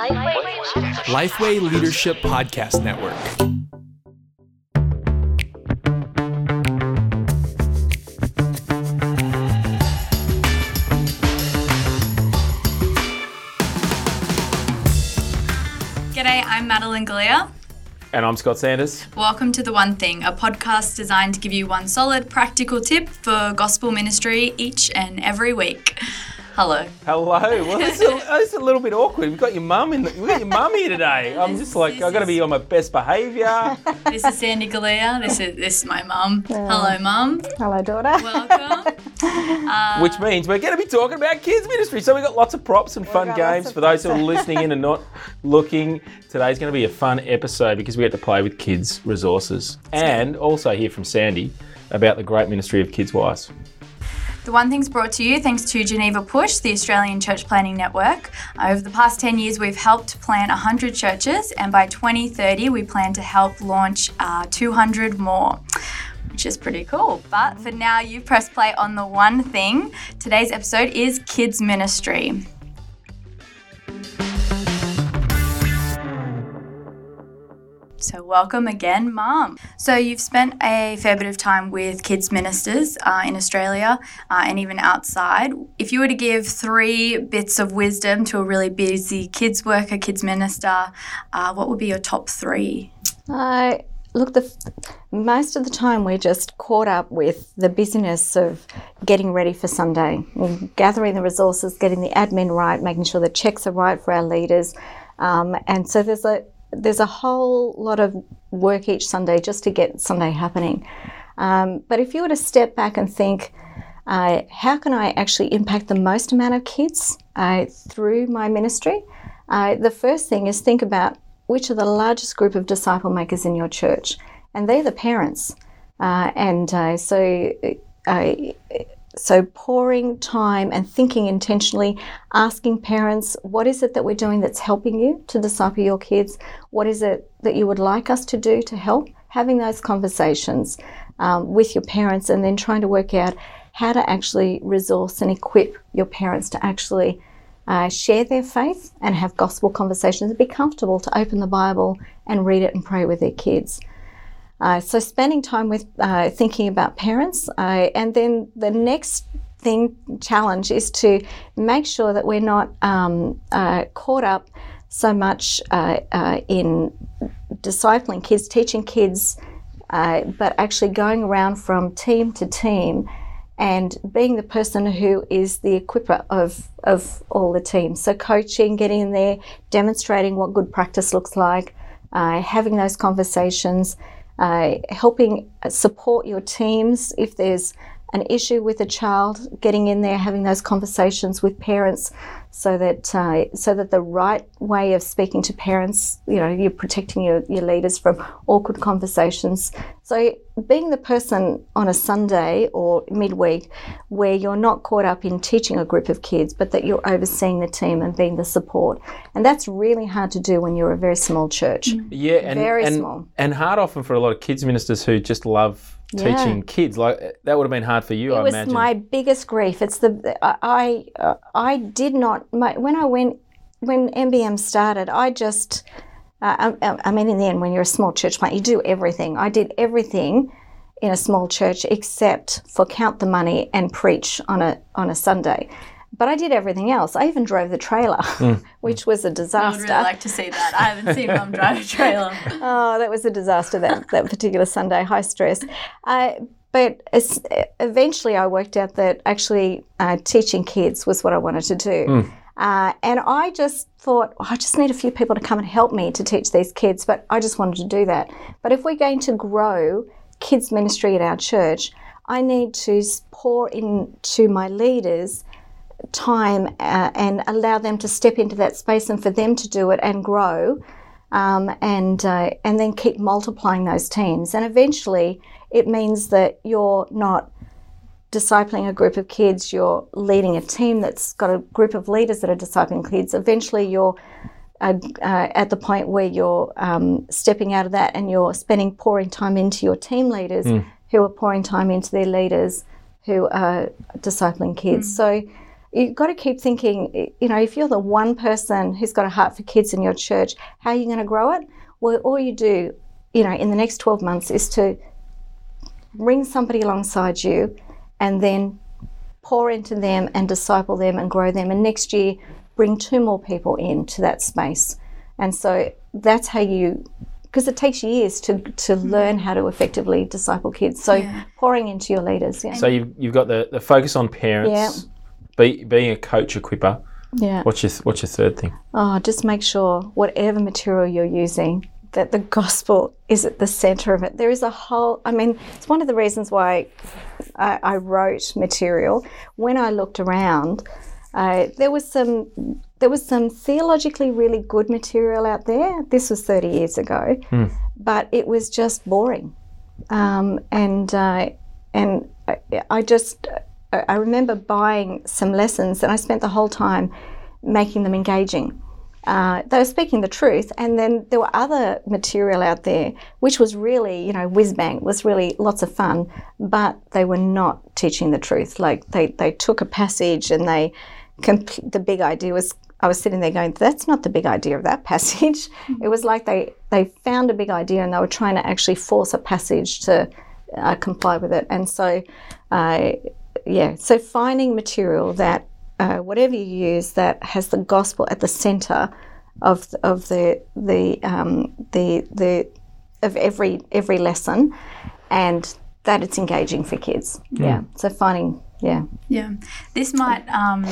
Lifeway Leadership Podcast Network. G'day, I'm Madeline Galea. And I'm Scott Sanders. Welcome to The One Thing, a podcast designed to give you one solid, practical tip for gospel ministry each and every week. Hello. Hello. Well, it's a, it's a little bit awkward. We've got your mum in. The, we've got your mum here today. I'm just like I've got to be on my best behaviour. This is Sandy Galea. This is this is my mum. Hello, mum. Hello, daughter. Welcome. Uh, Which means we're going to be talking about kids ministry. So we've got lots of props and fun games for those who are listening in and not looking. Today's going to be a fun episode because we get to play with kids' resources and also hear from Sandy about the great ministry of KidsWise. The One Thing's brought to you thanks to Geneva Push, the Australian Church Planting Network. Over the past 10 years, we've helped plant 100 churches, and by 2030, we plan to help launch uh, 200 more. Which is pretty cool. But for now, you press play on the one thing. Today's episode is kids ministry. So, welcome again, Mom. So, you've spent a fair bit of time with kids ministers uh, in Australia uh, and even outside. If you were to give three bits of wisdom to a really busy kids worker, kids minister, uh, what would be your top three? Uh, look, the, most of the time we're just caught up with the busyness of getting ready for Sunday, gathering the resources, getting the admin right, making sure the checks are right for our leaders. Um, and so there's a there's a whole lot of work each Sunday just to get Sunday happening. Um, but if you were to step back and think, uh, how can I actually impact the most amount of kids uh, through my ministry? Uh, the first thing is think about which are the largest group of disciple makers in your church, and they're the parents. Uh, and uh, so, uh, so pouring time and thinking intentionally, asking parents, what is it that we're doing that's helping you to disciple your kids? What is it that you would like us to do to help? Having those conversations um, with your parents, and then trying to work out how to actually resource and equip your parents to actually uh, share their faith and have gospel conversations and be comfortable to open the Bible and read it and pray with their kids. Uh, so, spending time with uh, thinking about parents, uh, and then the next thing challenge is to make sure that we're not um, uh, caught up so much uh, in discipling kids, teaching kids, but actually going around from team to team and being the person who is the equiper of, of all the teams. So, coaching, getting in there, demonstrating what good practice looks like, uh, having those conversations, uh, helping support your teams if there's an issue with a child, getting in there, having those conversations with parents, so that uh, so that the right way of speaking to parents, you know, you're protecting your, your leaders from awkward conversations. So being the person on a Sunday or midweek where you're not caught up in teaching a group of kids, but that you're overseeing the team and being the support, and that's really hard to do when you're a very small church. Yeah, and Very and, small. and hard often for a lot of kids ministers who just love teaching Yeah. kids. Like that would have been hard for you, I it was imagine. my biggest grief. It's the I I, uh, I did not my, when I went when MBM started. I just uh, I, I mean in the end when you're a small church plant you do everything. I did everything in a small church except for count the money and preach on a on a Sunday. But I did everything else. I even drove the trailer, which was a I would disaster. really like to see that. I haven't seen Mum drive a trailer. Oh, that was a disaster that, that particular Sunday, high stress. Uh, but es- eventually I worked out that actually uh, teaching kids was what I wanted to do. Uh, and I just thought, oh, I just need a few people to come and help me to teach these kids, but I just wanted to do that. But if we're going to grow kids' ministry at our church, I need to pour into my leaders time uh, and allow them to step into that space and for them to do it and grow um, and uh, and then keep multiplying those teams. And eventually it means that you're not discipling a group of kids you're leading a team that's got a group of leaders that are discipling kids. Eventually you're uh, uh, at the point where you're um, stepping out of that and you're spending pouring time into your team leaders who are pouring time into their leaders who are discipling kids. So you've got to keep thinking, you know, if you're the one person who's got a heart for kids in your church, how are you going to grow it? Well, all you do, you know, in the next 12 months is to bring somebody alongside you and then pour into them and disciple them and grow them. And next year, bring two more people into that space. And so that's how you, because it takes years to, to hmm. learn how to effectively disciple kids. So Yeah. pouring into your leaders. Yeah. So you've, you've got the, the focus on parents, be, being a coach equipper. yeah. What's your, what's your third thing? Oh, just make sure whatever material you're using, that the gospel is at the center of it. There is a whole, I mean, it's one of the reasons why I, I wrote material. When I looked around, uh, there was some there was some theologically really good material out there. This was 30 years ago, but it was just boring. Um, and uh, and I, I just I remember buying some lessons, and I spent the whole time making them engaging. Uh, they were speaking the truth, and then there were other material out there which was really, you know, whiz bang, was really lots of fun, but they were not teaching the truth. Like they, they took a passage and they, compl- the big idea was, I was sitting there going, that's not the big idea of that passage. It was like they, they found a big idea and they were trying to actually force a passage to uh, comply with it. And so, uh, yeah, so finding material that uh, whatever you use that has the gospel at the center of of the the um, the the of every every lesson, and that it's engaging for kids. Yeah. So finding yeah Yeah, this might um,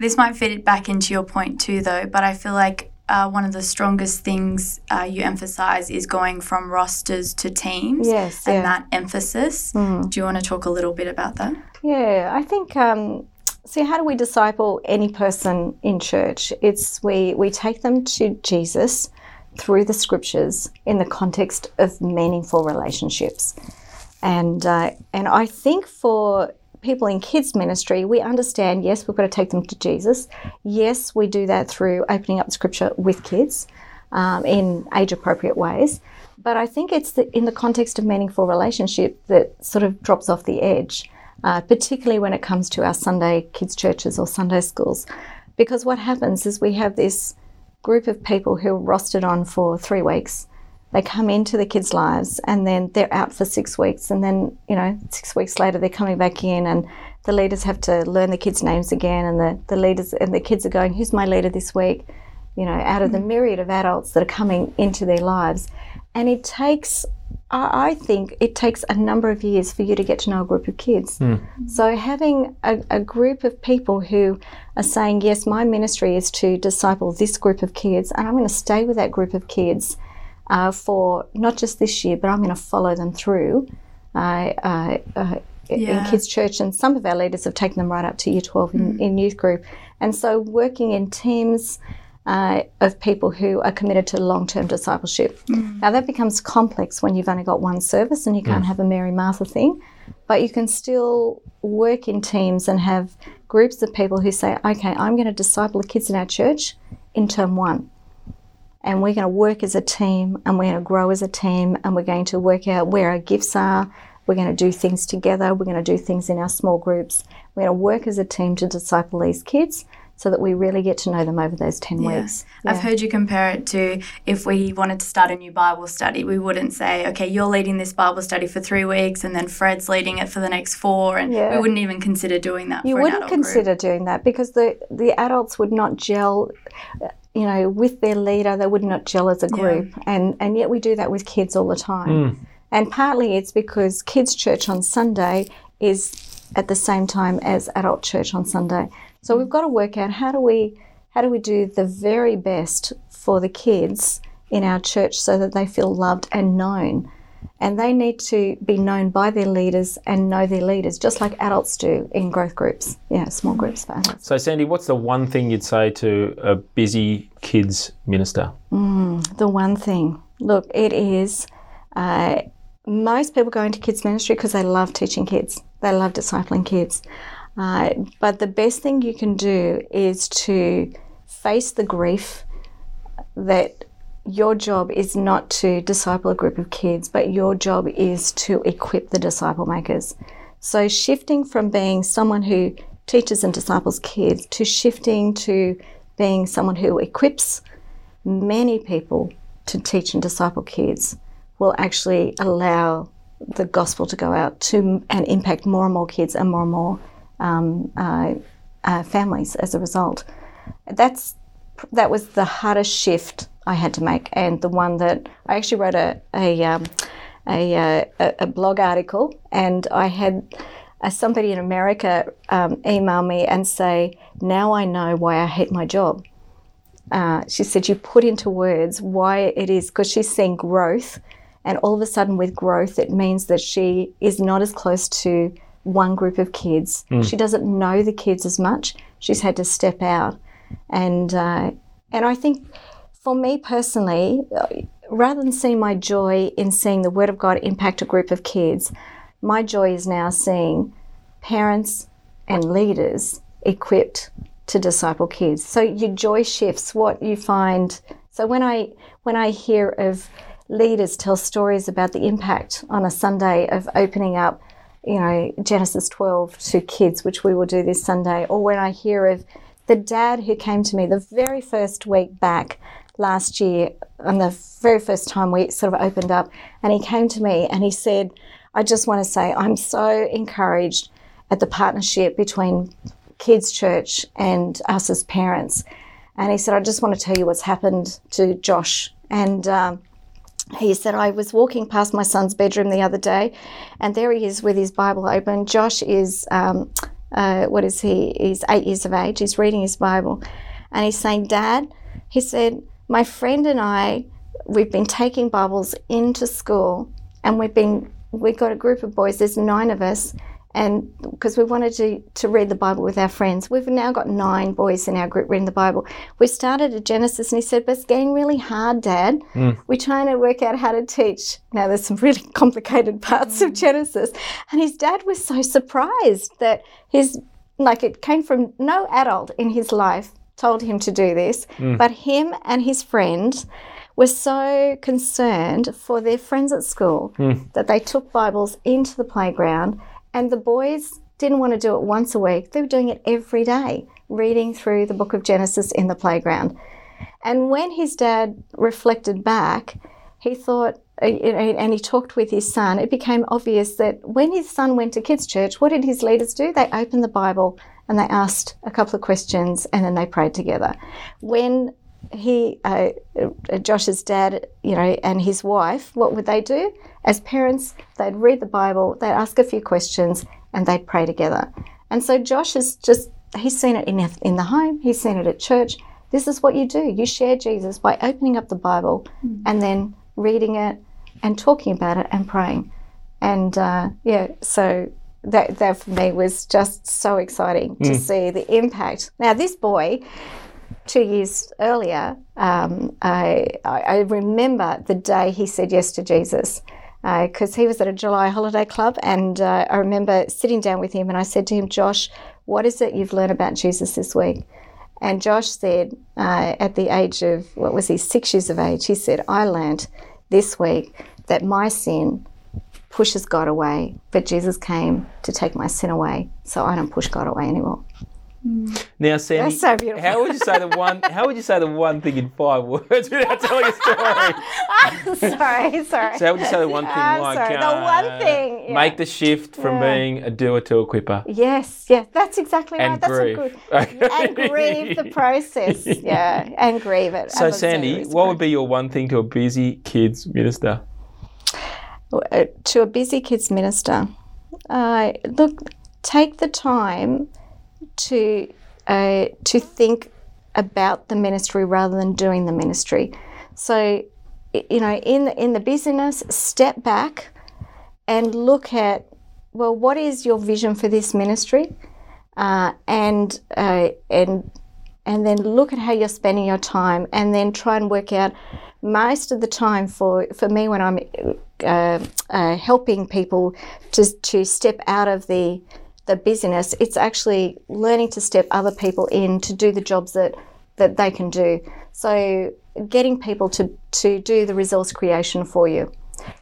this might fit it back into your point too, though. But I feel like uh, one of the strongest things uh, you emphasize is going from rosters to teams. Yes, and yeah. that emphasis. Do you want to talk a little bit about that? Yeah, I think. Um, see, how do we disciple any person in church? It's we we take them to Jesus through the scriptures in the context of meaningful relationships, and uh, and I think for people in kids ministry, we understand. Yes, we've got to take them to Jesus. Yes, we do that through opening up scripture with kids um, in age appropriate ways. But I think it's the, in the context of meaningful relationship that sort of drops off the edge uh, particularly when it comes to our Sunday kids' churches or Sunday schools. Because what happens is we have this group of people who are rostered on for three weeks. They come into the kids' lives and then they're out for six weeks. And then, you know, six weeks later, they're coming back in and the leaders have to learn the kids' names again. And the, the leaders and the kids are going, Who's my leader this week? You know, out of the hmm. myriad of adults that are coming into their lives. And it takes I think it takes a number of years for you to get to know a group of kids. Hmm. So, having a, a group of people who are saying, Yes, my ministry is to disciple this group of kids, and I'm going to stay with that group of kids uh, for not just this year, but I'm going to follow them through. Uh, uh, uh, Yeah. In kids' church, and some of our leaders have taken them right up to year 12 in, in youth group. And so, working in teams uh, of people who are committed to long term discipleship. Now, that becomes complex when you've only got one service and you can't have a Mary Martha thing, but you can still work in teams and have groups of people who say, okay, I'm going to disciple the kids in our church in term one. And we're going to work as a team and we're going to grow as a team and we're going to work out where our gifts are. We're going to do things together. We're going to do things in our small groups. We're going to work as a team to disciple these kids so that we really get to know them over those 10 weeks. I've heard you compare it to if we wanted to start a new Bible study, we wouldn't say, okay, you're leading this Bible study for three weeks and then Fred's leading it for the next four. And Yeah. we wouldn't even consider doing that You for wouldn't adult group. consider doing that because the, the adults would not gel, you know, with their leader. They would not gel as a group, and and yet we do that with kids all the time. Mm. And partly it's because kids' church on Sunday is at the same time as adult church on Sunday. So we've got to work out how do we how do we do the very best for the kids in our church so that they feel loved and known. And they need to be known by their leaders and know their leaders, just like adults do in growth groups. Yeah, small groups for adults. So, Sandy, what's the one thing you'd say to a busy kids minister? The one thing, look, it is uh, most people go into kids ministry because they love teaching kids, they love discipling kids. Uh, but the best thing you can do is to face the grief that your job is not to disciple a group of kids, but your job is to equip the disciple makers. So, shifting from being someone who teaches and disciples kids to shifting to being someone who equips many people to teach and disciple kids will actually allow the gospel to go out to and impact more and more kids and more and more um, uh, uh, families as a result. That's that was the hardest shift I had to make, and the one that I actually wrote a a, um, a, uh, a, a, blog article, and I had uh, somebody in America um, email me and say, "Now I know why I hate my job." Uh, she said, "You put into words why it is because she's seeing growth." And all of a sudden, with growth, it means that she is not as close to one group of kids. Mm. She doesn't know the kids as much. She's had to step out, and uh, and I think for me personally, rather than seeing my joy in seeing the Word of God impact a group of kids, my joy is now seeing parents and leaders equipped to disciple kids. So your joy shifts. What you find. So when I when I hear of leaders tell stories about the impact on a Sunday of opening up, you know, Genesis 12 to kids, which we will do this Sunday, or when I hear of the dad who came to me the very first week back last year, on the very first time we sort of opened up, and he came to me and he said, I just want to say I'm so encouraged at the partnership between Kids Church and us as parents. And he said, I just want to tell you what's happened to Josh. And um, he said, I was walking past my son's bedroom the other day, and there he is with his Bible open. Josh is, um, uh, what is he? He's eight years of age. He's reading his Bible. And he's saying, Dad, he said, my friend and I, we've been taking Bibles into school, and we've been, we've got a group of boys, there's nine of us, and because we wanted to, to read the Bible with our friends. We've now got nine boys in our group reading the Bible. We started at Genesis, and he said, But it's getting really hard, Dad. Mm. We're trying to work out how to teach. Now, there's some really complicated parts mm. of Genesis. And his dad was so surprised that his, like, it came from no adult in his life told him to do this, mm. but him and his friend were so concerned for their friends at school mm. that they took Bibles into the playground and the boys didn't want to do it once a week, they were doing it every day, reading through the book of Genesis in the playground. And when his dad reflected back, he thought, uh, and he talked with his son, it became obvious that when his son went to kids' church, what did his leaders do? They opened the Bible and they asked a couple of questions and then they prayed together. When he, uh, uh Josh's dad, you know, and his wife, what would they do? As parents, they'd read the Bible, they'd ask a few questions, and they'd pray together. And so Josh is just, he's seen it in, in the home, he's seen it at church. This is what you do. You share Jesus by opening up the Bible mm. and then reading it and talking about it and praying. And uh, yeah, so that, that for me was just so exciting mm. to see the impact. Now, this boy, two years earlier, um, I, I remember the day he said yes to Jesus because uh, he was at a July holiday club, and uh, I remember sitting down with him and I said to him, Josh, what is it you've learned about Jesus this week? And Josh said, uh, at the age of, what was he, six years of age, he said, I learned this week that my sin pushes God away, but Jesus came to take my sin away, so I don't push God away anymore. Mm. Now, Sandy, so how would you say the one? How would you say the one thing in five words without telling a story? sorry, sorry. So how would you say the one thing I'm like sorry. the uh, one thing yeah. make the shift from yeah. being a doer to a quipper? Yes, yes, that's exactly and right. Grieve. That's good. and grieve the process. Yeah, and grieve it. So, Sandy, what would be your one thing to a busy kids minister? To a busy kids minister, uh, look, take the time to uh, to think about the ministry rather than doing the ministry. So, you know, in the, in the business, step back and look at well, what is your vision for this ministry, uh, and uh, and and then look at how you're spending your time, and then try and work out. Most of the time, for for me, when I'm uh, uh helping people to to step out of the the busyness, it's actually learning to step other people in to do the jobs that, that they can do. So getting people to, to do the resource creation for you,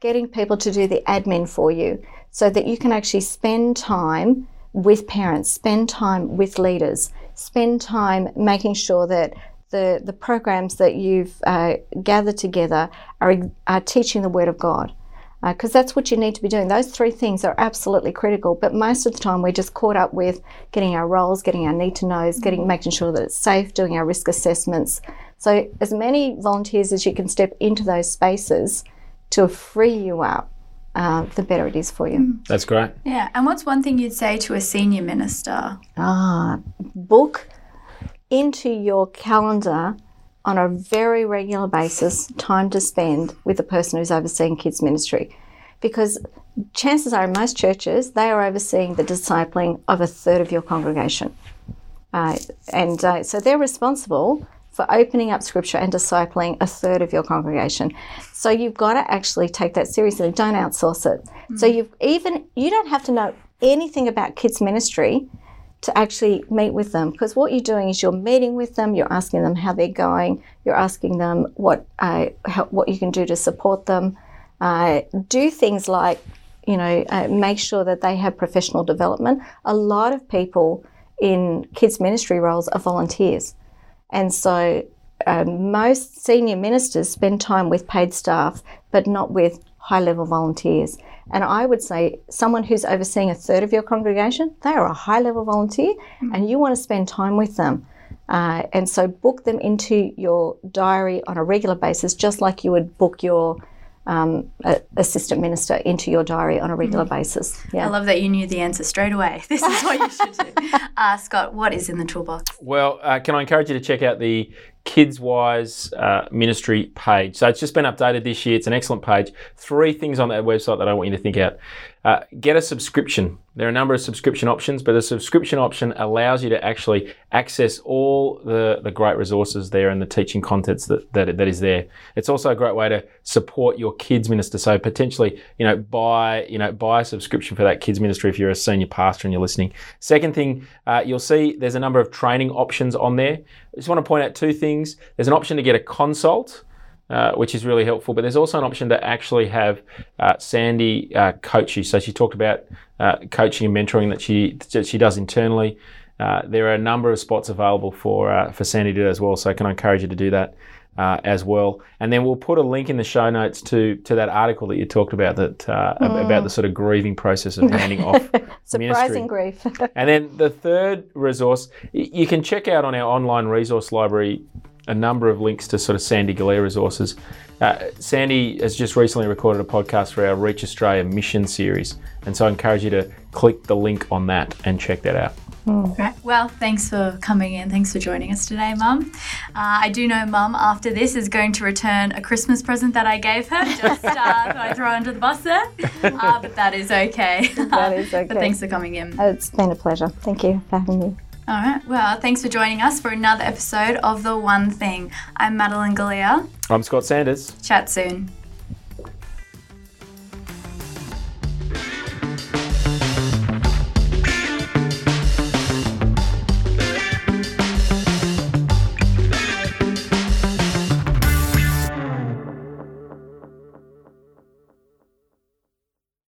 getting people to do the admin for you, so that you can actually spend time with parents, spend time with leaders, spend time making sure that the, the programs that you've uh, gathered together are, are teaching the Word of God. Because uh, that's what you need to be doing. Those three things are absolutely critical, but most of the time we're just caught up with getting our roles, getting our need to knows, getting making sure that it's safe, doing our risk assessments. So, as many volunteers as you can step into those spaces to free you up uh, the better it is for you. That's great. Yeah. And what's one thing you'd say to a senior minister? Ah, book into your calendar on a very regular basis time to spend with the person who's overseeing kids ministry because chances are in most churches they are overseeing the discipling of a third of your congregation uh, and uh, so they're responsible for opening up scripture and discipling a third of your congregation so you've got to actually take that seriously don't outsource it mm-hmm. so you've even you don't have to know anything about kids ministry to actually meet with them because what you're doing is you're meeting with them, you're asking them how they're going, you're asking them what uh, how, what you can do to support them. Uh, do things like you know uh, make sure that they have professional development. A lot of people in kids ministry roles are volunteers, and so um, most senior ministers spend time with paid staff, but not with high level volunteers. And I would say someone who's overseeing a third of your congregation, they are a high level volunteer mm-hmm. and you want to spend time with them. Uh, and so book them into your diary on a regular basis, just like you would book your um, assistant minister into your diary on a regular mm-hmm. basis. Yeah. I love that you knew the answer straight away. This is what you should do. Uh, Scott, what is in the toolbox? Well, uh, can I encourage you to check out the KidsWise uh, ministry page. So it's just been updated this year. It's an excellent page. Three things on that website that I want you to think out. Uh, get a subscription. There are a number of subscription options, but the subscription option allows you to actually access all the, the great resources there and the teaching contents that, that, that is there. It's also a great way to support your kids minister. So potentially, you know, buy, you know, buy a subscription for that kids ministry if you're a senior pastor and you're listening. Second thing, uh, you'll see there's a number of training options on there. I just want to point out two things. There's an option to get a consult. Uh, which is really helpful. But there's also an option to actually have uh, Sandy uh, coach you. So she talked about uh, coaching and mentoring that she that she does internally. Uh, there are a number of spots available for for Sandy to do as well. So I can encourage you to do that. as well, and then we'll put a link in the show notes to to that article that you talked about that mm. about the sort of grieving process of handing off surprising grief. and then the third resource you can check out on our online resource library a number of links to sort of Sandy Galea resources. Uh, Sandy has just recently recorded a podcast for our Reach Australia mission series, and so I encourage you to click the link on that and check that out. Mm. Right. Well, thanks for coming in. Thanks for joining us today, Mum. Uh, I do know Mum, after this, is going to return a Christmas present that I gave her. Just uh, I throw under the bus there. Uh, but that is okay. That is okay. but thanks for coming in. It's been a pleasure. Thank you for having me. All right. Well, thanks for joining us for another episode of The One Thing. I'm Madeline Galea. I'm Scott Sanders. Chat soon.